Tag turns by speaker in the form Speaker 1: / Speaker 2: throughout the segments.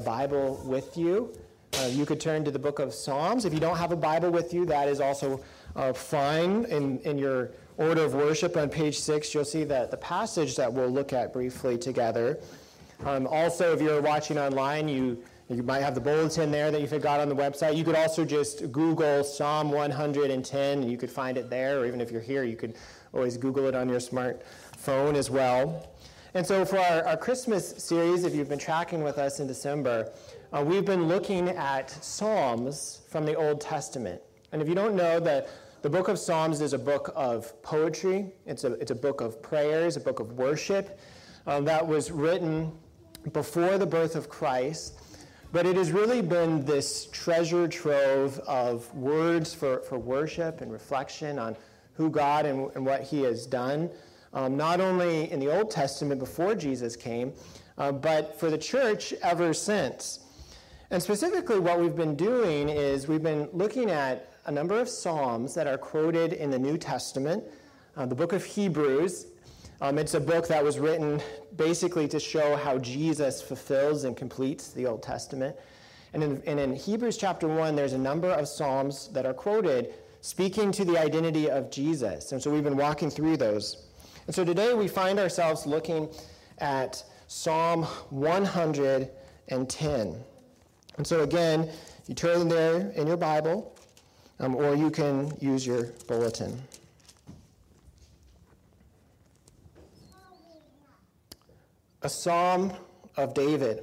Speaker 1: Bible with you, uh, you could turn to the book of Psalms. If you don't have a Bible with you, that is also uh, fine. In, in your order of worship on page six, you'll see that the passage that we'll look at briefly together. Um, also, if you're watching online, you, you might have the bulletin there that you forgot on the website. You could also just Google Psalm 110, and you could find it there. Or even if you're here, you could always Google it on your smartphone as well. And so, for our, our Christmas series, if you've been tracking with us in December, uh, we've been looking at Psalms from the Old Testament. And if you don't know, the, the book of Psalms is a book of poetry, it's a, it's a book of prayers, a book of worship uh, that was written before the birth of Christ. But it has really been this treasure trove of words for, for worship and reflection on who God and, and what He has done um, not only in the Old Testament before Jesus came, uh, but for the church ever since. And specifically, what we've been doing is we've been looking at a number of Psalms that are quoted in the New Testament. Uh, the book of Hebrews, um, it's a book that was written basically to show how Jesus fulfills and completes the Old Testament. And in, and in Hebrews chapter 1, there's a number of Psalms that are quoted speaking to the identity of Jesus. And so we've been walking through those. And so today we find ourselves looking at Psalm 110. And so again, you turn there in your Bible, um, or you can use your bulletin. A psalm of David.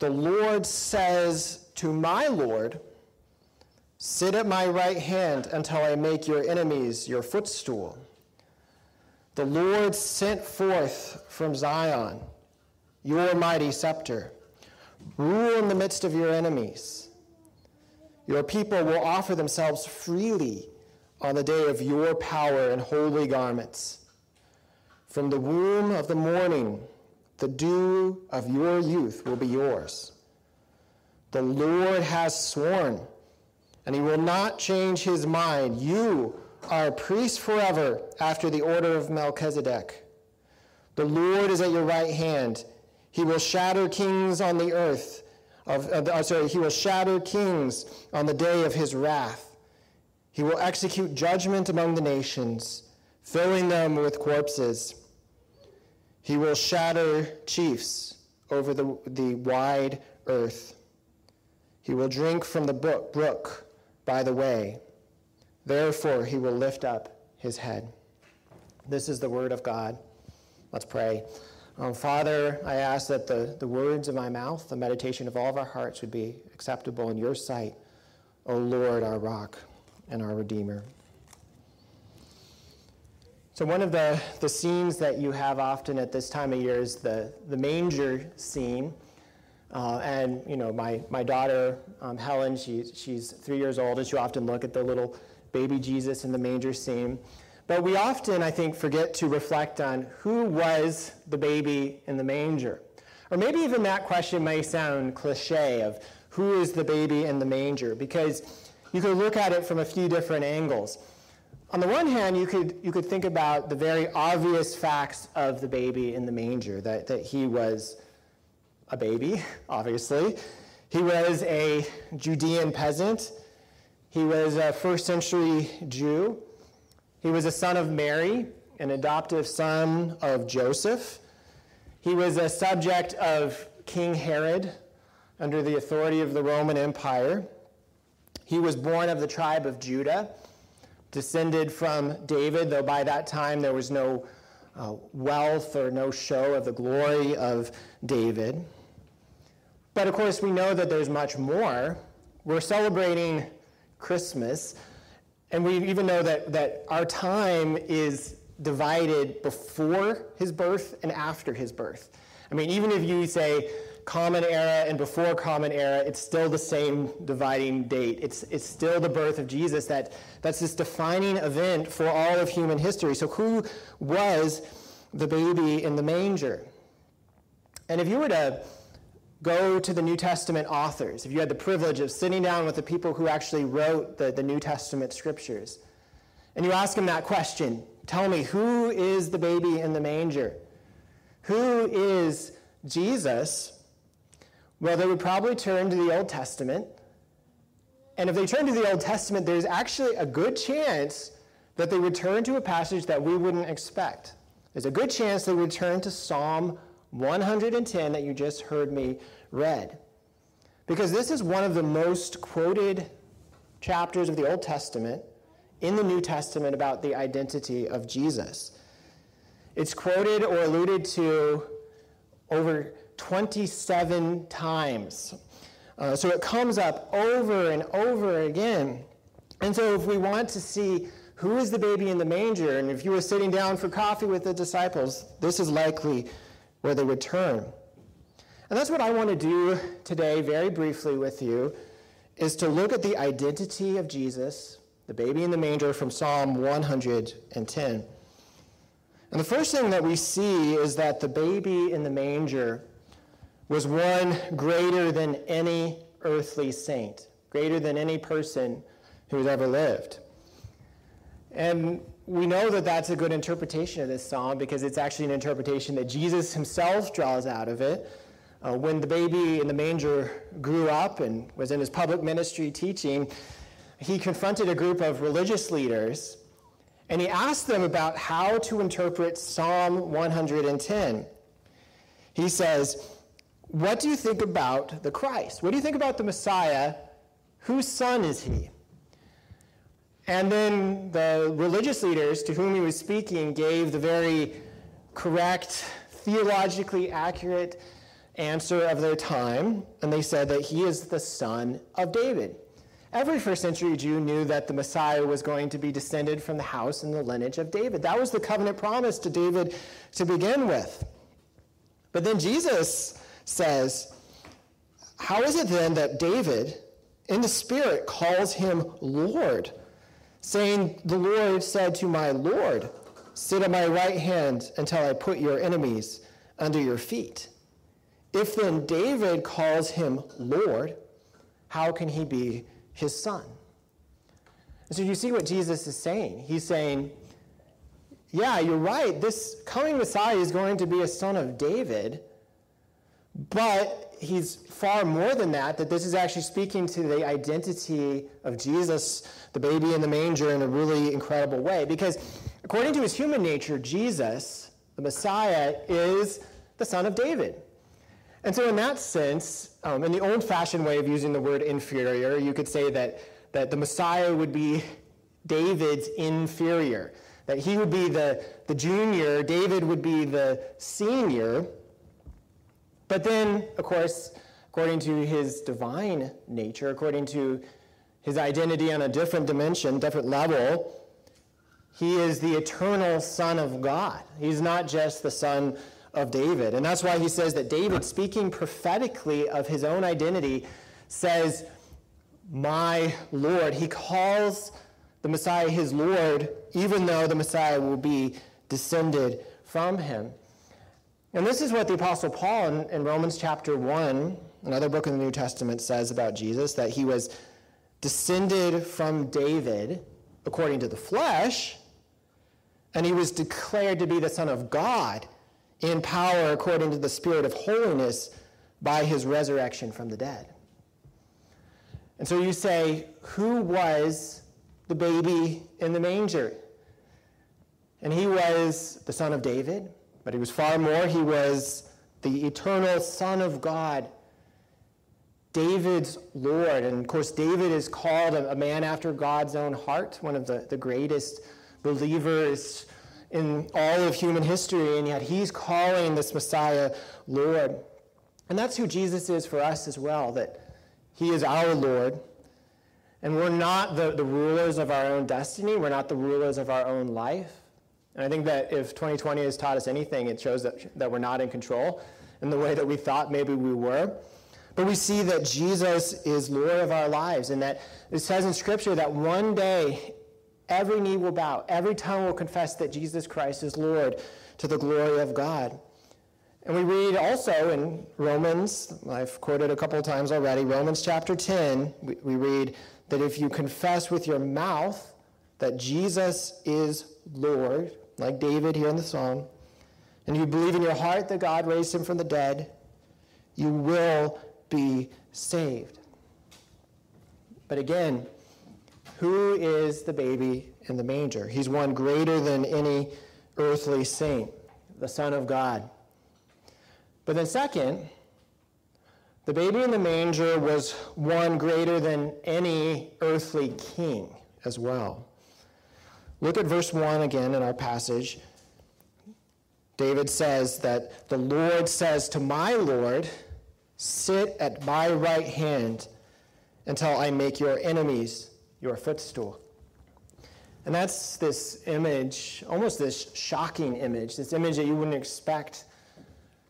Speaker 1: The Lord says to my Lord, Sit at my right hand until I make your enemies your footstool. The Lord sent forth from Zion your mighty scepter. Rule in the midst of your enemies. Your people will offer themselves freely on the day of your power in holy garments. From the womb of the morning, the dew of your youth will be yours. The Lord has sworn and he will not change his mind. You are a priest forever after the order of Melchizedek. The Lord is at your right hand. He will shatter kings on the earth. Of, uh, sorry, he will shatter kings on the day of his wrath. He will execute judgment among the nations, filling them with corpses. He will shatter chiefs over the, the wide earth. He will drink from the brook by the way. Therefore, he will lift up his head. This is the word of God. Let's pray. Um, Father, I ask that the, the words of my mouth, the meditation of all of our hearts would be acceptable in your sight, O Lord, our rock and our Redeemer. So, one of the, the scenes that you have often at this time of year is the, the manger scene. Uh, and you know, my, my daughter um, Helen, she, she's three years old, and she often look at the little baby Jesus in the manger scene. But we often, I think, forget to reflect on who was the baby in the manger. Or maybe even that question may sound cliche of who is the baby in the manger, because you could look at it from a few different angles. On the one hand, you could, you could think about the very obvious facts of the baby in the manger, that, that he was a baby, obviously. He was a Judean peasant. He was a first century Jew. He was a son of Mary, an adoptive son of Joseph. He was a subject of King Herod under the authority of the Roman Empire. He was born of the tribe of Judah, descended from David, though by that time there was no uh, wealth or no show of the glory of David. But of course, we know that there's much more. We're celebrating Christmas, and we even know that, that our time is divided before his birth and after his birth. I mean, even if you say common era and before common era, it's still the same dividing date. It's, it's still the birth of Jesus that, that's this defining event for all of human history. So, who was the baby in the manger? And if you were to go to the New Testament authors, if you had the privilege of sitting down with the people who actually wrote the, the New Testament scriptures, and you ask them that question tell me, who is the baby in the manger? Who is Jesus, well, they would probably turn to the Old Testament. And if they turn to the Old Testament, there's actually a good chance that they would turn to a passage that we wouldn't expect. There's a good chance they would turn to Psalm 110 that you just heard me read. Because this is one of the most quoted chapters of the Old Testament in the New Testament about the identity of Jesus. It's quoted or alluded to over 27 times. Uh, so it comes up over and over again. And so if we want to see who is the baby in the manger, and if you were sitting down for coffee with the disciples, this is likely where they would turn. And that's what I want to do today, very briefly with you, is to look at the identity of Jesus, the baby in the manger from Psalm 110. And the first thing that we see is that the baby in the manger was one greater than any earthly saint, greater than any person who has ever lived. And we know that that's a good interpretation of this psalm because it's actually an interpretation that Jesus himself draws out of it. Uh, when the baby in the manger grew up and was in his public ministry teaching, he confronted a group of religious leaders and he asked them about how to interpret Psalm 110. He says, What do you think about the Christ? What do you think about the Messiah? Whose son is he? And then the religious leaders to whom he was speaking gave the very correct, theologically accurate answer of their time, and they said that he is the son of David. Every first century Jew knew that the Messiah was going to be descended from the house and the lineage of David. That was the covenant promise to David to begin with. But then Jesus says, How is it then that David, in the Spirit, calls him Lord, saying, The Lord said to my Lord, Sit at my right hand until I put your enemies under your feet? If then David calls him Lord, how can he be his son? And so you see what Jesus is saying. He's saying, yeah, you're right. This coming Messiah is going to be a son of David, but he's far more than that, that this is actually speaking to the identity of Jesus, the baby in the manger, in a really incredible way. Because according to his human nature, Jesus, the Messiah, is the son of David. And so, in that sense, um, in the old fashioned way of using the word inferior, you could say that, that the Messiah would be David's inferior, that he would be the, the junior, David would be the senior. But then, of course, according to his divine nature, according to his identity on a different dimension, different level, he is the eternal Son of God. He's not just the Son of David. And that's why he says that David, speaking prophetically of his own identity, says, My Lord. He calls the Messiah his Lord, even though the Messiah will be descended from him. And this is what the Apostle Paul in, in Romans chapter 1, another book in the New Testament, says about Jesus that he was descended from David according to the flesh, and he was declared to be the Son of God in power according to the Spirit of holiness by his resurrection from the dead. And so you say, who was the baby in the manger? And he was the son of David, but he was far more. He was the eternal Son of God, David's Lord. And of course, David is called a, a man after God's own heart, one of the, the greatest believers in all of human history, and yet he's calling this Messiah Lord. And that's who Jesus is for us as well, that he is our Lord. And we're not the, the rulers of our own destiny, we're not the rulers of our own life. And I think that if 2020 has taught us anything, it shows that, that we're not in control in the way that we thought maybe we were. But we see that Jesus is Lord of our lives, and that it says in Scripture that one day Every knee will bow, every tongue will confess that Jesus Christ is Lord to the glory of God. And we read also in Romans, I've quoted a couple of times already, Romans chapter 10, we, we read that if you confess with your mouth that Jesus is Lord, like David here in the psalm, and you believe in your heart that God raised him from the dead, you will be saved. But again, who is the baby in the manger? He's one greater than any earthly saint, the Son of God. But then, second, the baby in the manger was one greater than any earthly king as well. Look at verse 1 again in our passage. David says that the Lord says to my Lord, Sit at my right hand until I make your enemies your footstool. And that's this image, almost this shocking image, this image that you wouldn't expect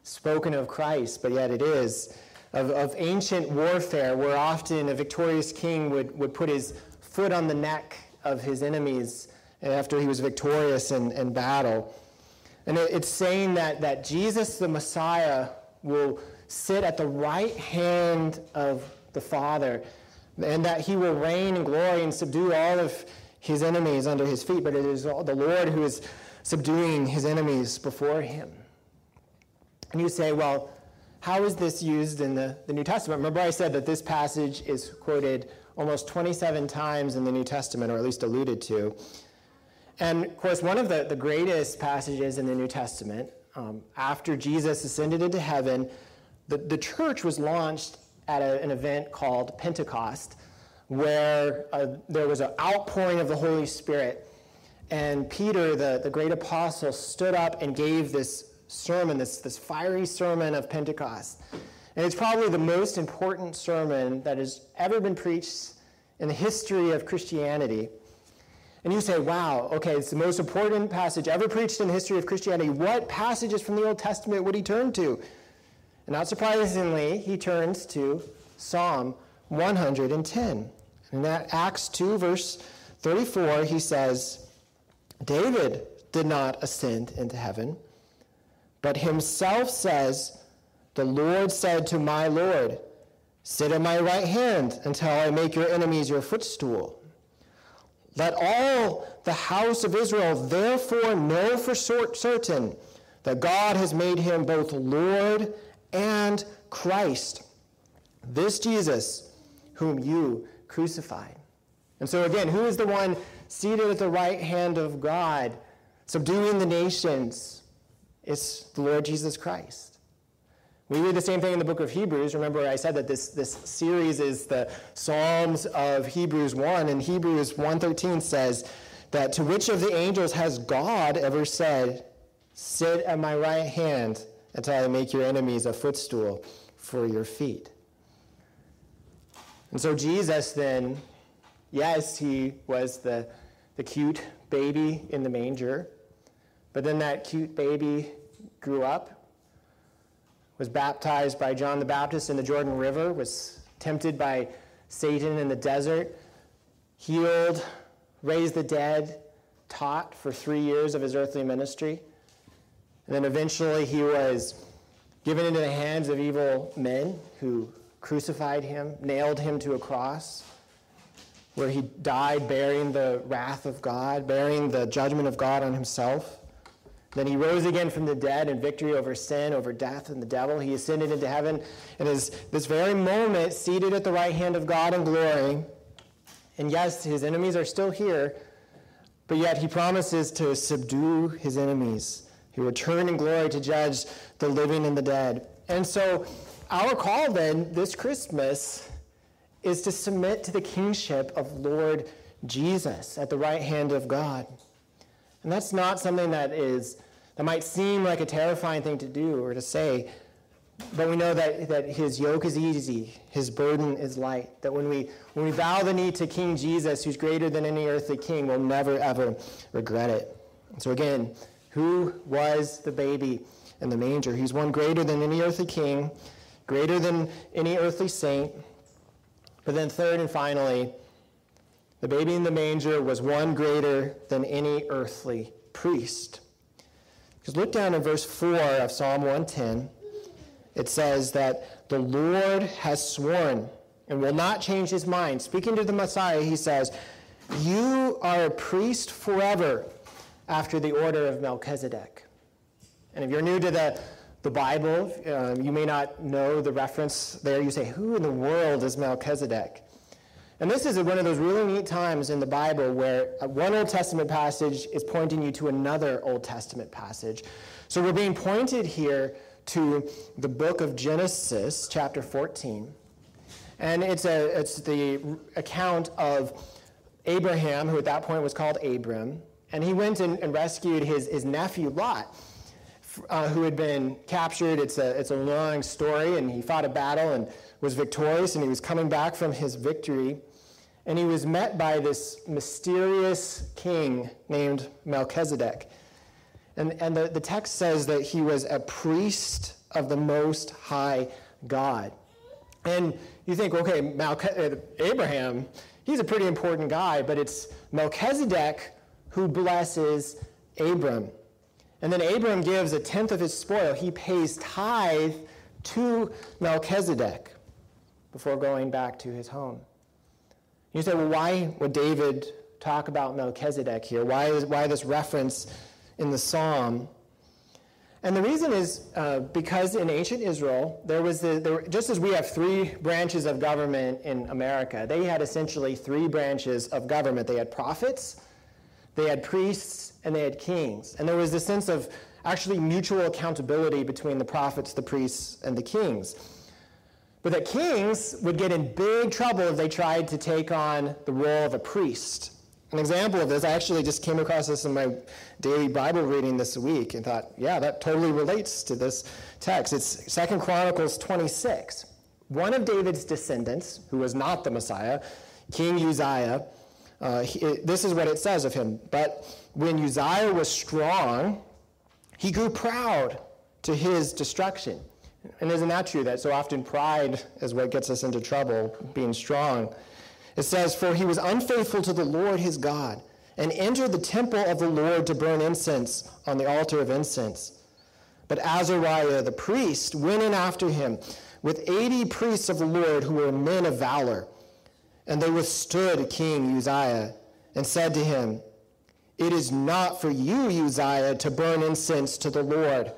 Speaker 1: spoken of Christ, but yet it is, of, of ancient warfare where often a victorious king would, would put his foot on the neck of his enemies after he was victorious in, in battle. And it, it's saying that, that Jesus the Messiah will sit at the right hand of the Father and that he will reign in glory and subdue all of his enemies under his feet, but it is the Lord who is subduing his enemies before him. And you say, well, how is this used in the, the New Testament? Remember, I said that this passage is quoted almost 27 times in the New Testament, or at least alluded to. And of course, one of the, the greatest passages in the New Testament, um, after Jesus ascended into heaven, the, the church was launched at a, an event called Pentecost, where uh, there was an outpouring of the Holy Spirit. And Peter, the, the great apostle, stood up and gave this sermon, this, this fiery sermon of Pentecost. And it's probably the most important sermon that has ever been preached in the history of Christianity. And you say, wow, okay, it's the most important passage ever preached in the history of Christianity. What passages from the Old Testament would he turn to? And not surprisingly, he turns to Psalm 110. In that Acts 2, verse 34, he says, David did not ascend into heaven, but himself says, The Lord said to my Lord, Sit at my right hand until I make your enemies your footstool. Let all the house of Israel therefore know for certain that God has made him both Lord and Christ, this Jesus whom you crucified. And so, again, who is the one seated at the right hand of God, subduing the nations? It's the Lord Jesus Christ. We read the same thing in the book of Hebrews. Remember, I said that this, this series is the Psalms of Hebrews 1, and Hebrews 1.13 says that to which of the angels has God ever said, Sit at my right hand until I make your enemies a footstool for your feet. And so Jesus then, yes, he was the, the cute baby in the manger, but then that cute baby grew up, was baptized by John the Baptist in the Jordan River, was tempted by Satan in the desert, healed, raised the dead, taught for three years of his earthly ministry. And then eventually he was given into the hands of evil men who crucified him, nailed him to a cross, where he died bearing the wrath of God, bearing the judgment of God on himself. Then he rose again from the dead in victory over sin, over death, and the devil. He ascended into heaven and is this very moment seated at the right hand of God in glory. And yes, his enemies are still here, but yet he promises to subdue his enemies he return in glory to judge the living and the dead. And so, our call then this Christmas is to submit to the kingship of Lord Jesus at the right hand of God. And that's not something that is that might seem like a terrifying thing to do or to say, but we know that, that his yoke is easy, his burden is light. That when we when we bow the knee to King Jesus, who's greater than any earthly king, we'll never ever regret it. So again, who was the baby in the manger. He's one greater than any earthly king, greater than any earthly saint. But then, third and finally, the baby in the manger was one greater than any earthly priest. Because look down in verse 4 of Psalm 110. It says that the Lord has sworn and will not change his mind. Speaking to the Messiah, he says, You are a priest forever after the order of Melchizedek. And if you're new to the, the Bible, um, you may not know the reference there. You say, Who in the world is Melchizedek? And this is one of those really neat times in the Bible where one Old Testament passage is pointing you to another Old Testament passage. So we're being pointed here to the book of Genesis, chapter 14. And it's, a, it's the account of Abraham, who at that point was called Abram, and he went and, and rescued his, his nephew Lot, uh, who had been captured. It's a, it's a long story, and he fought a battle and was victorious, and he was coming back from his victory. And he was met by this mysterious king named Melchizedek. And, and the, the text says that he was a priest of the Most High God. And you think, okay, uh, Abraham, he's a pretty important guy, but it's Melchizedek who blesses Abram. And then Abram gives a tenth of his spoil. He pays tithe to Melchizedek before going back to his home. You say, well, why would David talk about Melchizedek here? Why, is, why this reference in the psalm? And the reason is uh, because in ancient Israel, there was the, there, just as we have three branches of government in America, they had essentially three branches of government. They had prophets, they had priests, and they had kings. And there was this sense of actually mutual accountability between the prophets, the priests, and the kings. But that kings would get in big trouble if they tried to take on the role of a priest. An example of this, I actually just came across this in my daily Bible reading this week and thought, yeah, that totally relates to this text. It's Second Chronicles 26. One of David's descendants, who was not the Messiah, King Uzziah, uh, he, this is what it says of him. But when Uzziah was strong, he grew proud to his destruction. And isn't that true? That so often pride is what gets us into trouble, being strong. It says, For he was unfaithful to the Lord his God, and entered the temple of the Lord to burn incense on the altar of incense. But Azariah the priest went in after him with 80 priests of the Lord who were men of valor. And they withstood King Uzziah and said to him, It is not for you, Uzziah, to burn incense to the Lord,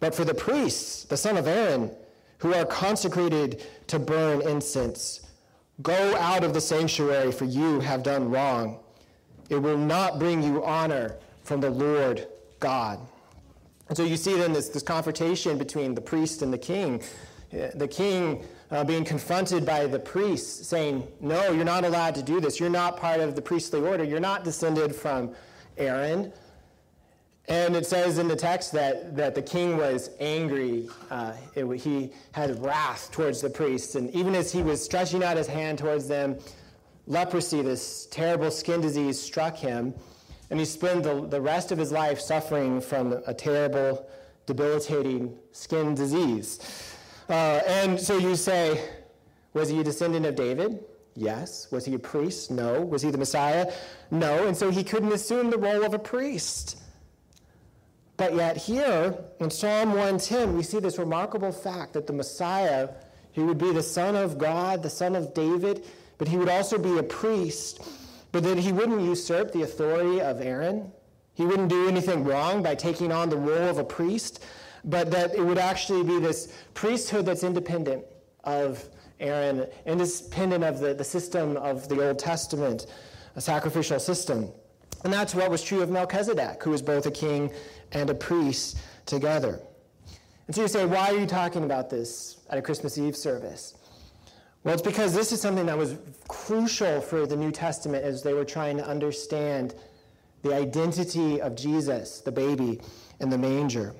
Speaker 1: but for the priests, the son of Aaron, who are consecrated to burn incense. Go out of the sanctuary, for you have done wrong. It will not bring you honor from the Lord God. And so you see then this, this confrontation between the priest and the king. The king uh, being confronted by the priests saying, No, you're not allowed to do this. You're not part of the priestly order. You're not descended from Aaron. And it says in the text that, that the king was angry. Uh, it, he had wrath towards the priests. And even as he was stretching out his hand towards them, leprosy, this terrible skin disease, struck him. And he spent the, the rest of his life suffering from a terrible, debilitating skin disease. Uh, and so you say, was he a descendant of David? Yes. Was he a priest? No. Was he the Messiah? No. And so he couldn't assume the role of a priest. But yet, here in Psalm 110, we see this remarkable fact that the Messiah, he would be the Son of God, the Son of David, but he would also be a priest, but that he wouldn't usurp the authority of Aaron. He wouldn't do anything wrong by taking on the role of a priest, but that it would actually be this priesthood that's independent of Aaron, independent of the, the system of the Old Testament, a sacrificial system. And that's what was true of Melchizedek, who was both a king and a priest together. And so you say, why are you talking about this at a Christmas Eve service? Well, it's because this is something that was crucial for the New Testament as they were trying to understand the identity of Jesus, the baby in the manger.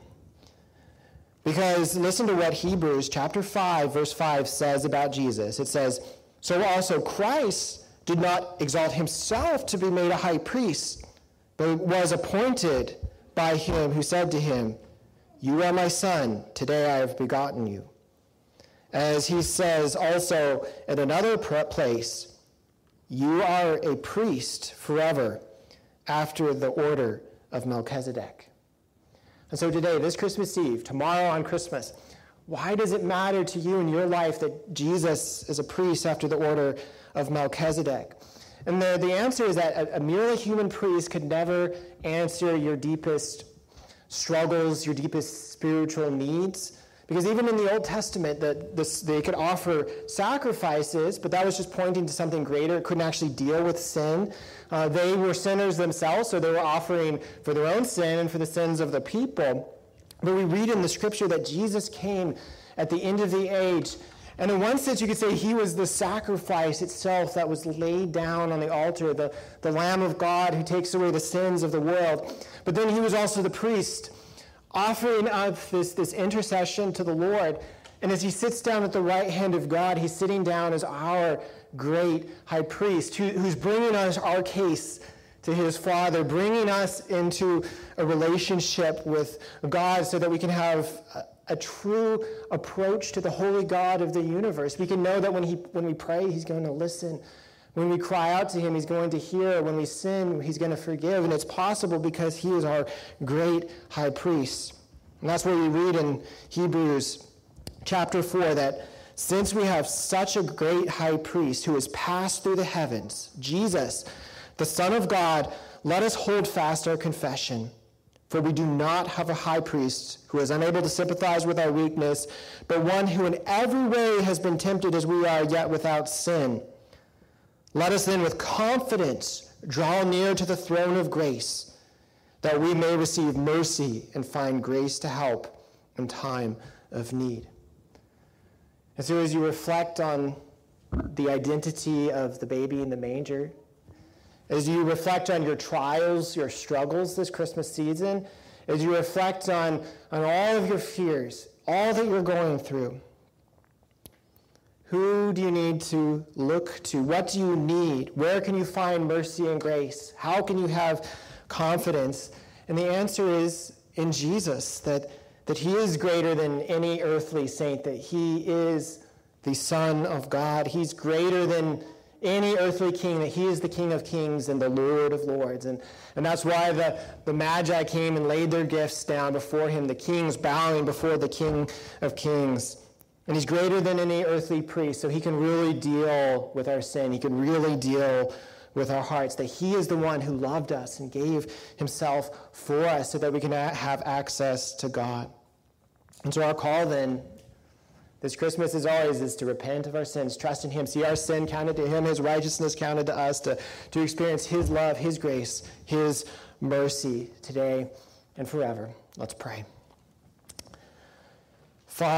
Speaker 1: Because listen to what Hebrews chapter 5 verse 5 says about Jesus. It says, "So also Christ did not exalt himself to be made a high priest, but was appointed by him who said to him, You are my son, today I have begotten you. As he says also in another place, You are a priest forever after the order of Melchizedek. And so today, this Christmas Eve, tomorrow on Christmas, why does it matter to you in your life that Jesus is a priest after the order of Melchizedek? And the, the answer is that a, a merely human priest could never answer your deepest struggles, your deepest spiritual needs. Because even in the Old Testament, the, the, they could offer sacrifices, but that was just pointing to something greater. It couldn't actually deal with sin. Uh, they were sinners themselves, so they were offering for their own sin and for the sins of the people. But we read in the scripture that Jesus came at the end of the age. And in one sense, you could say he was the sacrifice itself that was laid down on the altar, the, the Lamb of God who takes away the sins of the world. But then he was also the priest offering up this, this intercession to the Lord. And as he sits down at the right hand of God, he's sitting down as our great high priest who, who's bringing us our case to his Father, bringing us into a relationship with God so that we can have a, true approach to the holy God of the universe. We can know that when, he, when we pray, he's going to listen. When we cry out to him, he's going to hear. When we sin, he's going to forgive. And it's possible because he is our great high priest. And that's what we read in Hebrews chapter 4 that since we have such a great high priest who has passed through the heavens, Jesus, the Son of God, let us hold fast our confession. For we do not have a high priest who is unable to sympathize with our weakness, but one who in every way has been tempted as we are, yet without sin. Let us then with confidence draw near to the throne of grace, that we may receive mercy and find grace to help in time of need. And so, as you reflect on the identity of the baby in the manger, as you reflect on your trials, your struggles this Christmas season, as you reflect on, on all of your fears, all that you're going through, who do you need to look to? What do you need? Where can you find mercy and grace? How can you have confidence? And the answer is in Jesus, that, that He is greater than any earthly saint, that He is the Son of God. He's greater than any earthly king, that He is the King of kings and the Lord of lords. And, and that's why the, the Magi came and laid their gifts down before Him, the kings bowing before the King of kings. And he's greater than any earthly priest, so he can really deal with our sin. He can really deal with our hearts. That he is the one who loved us and gave himself for us so that we can have access to God. And so our call then this Christmas, as always, is to repent of our sins, trust in Him, see our sin counted to Him, His righteousness counted to us, to, to experience His love, His grace, His mercy today and forever. Let's pray.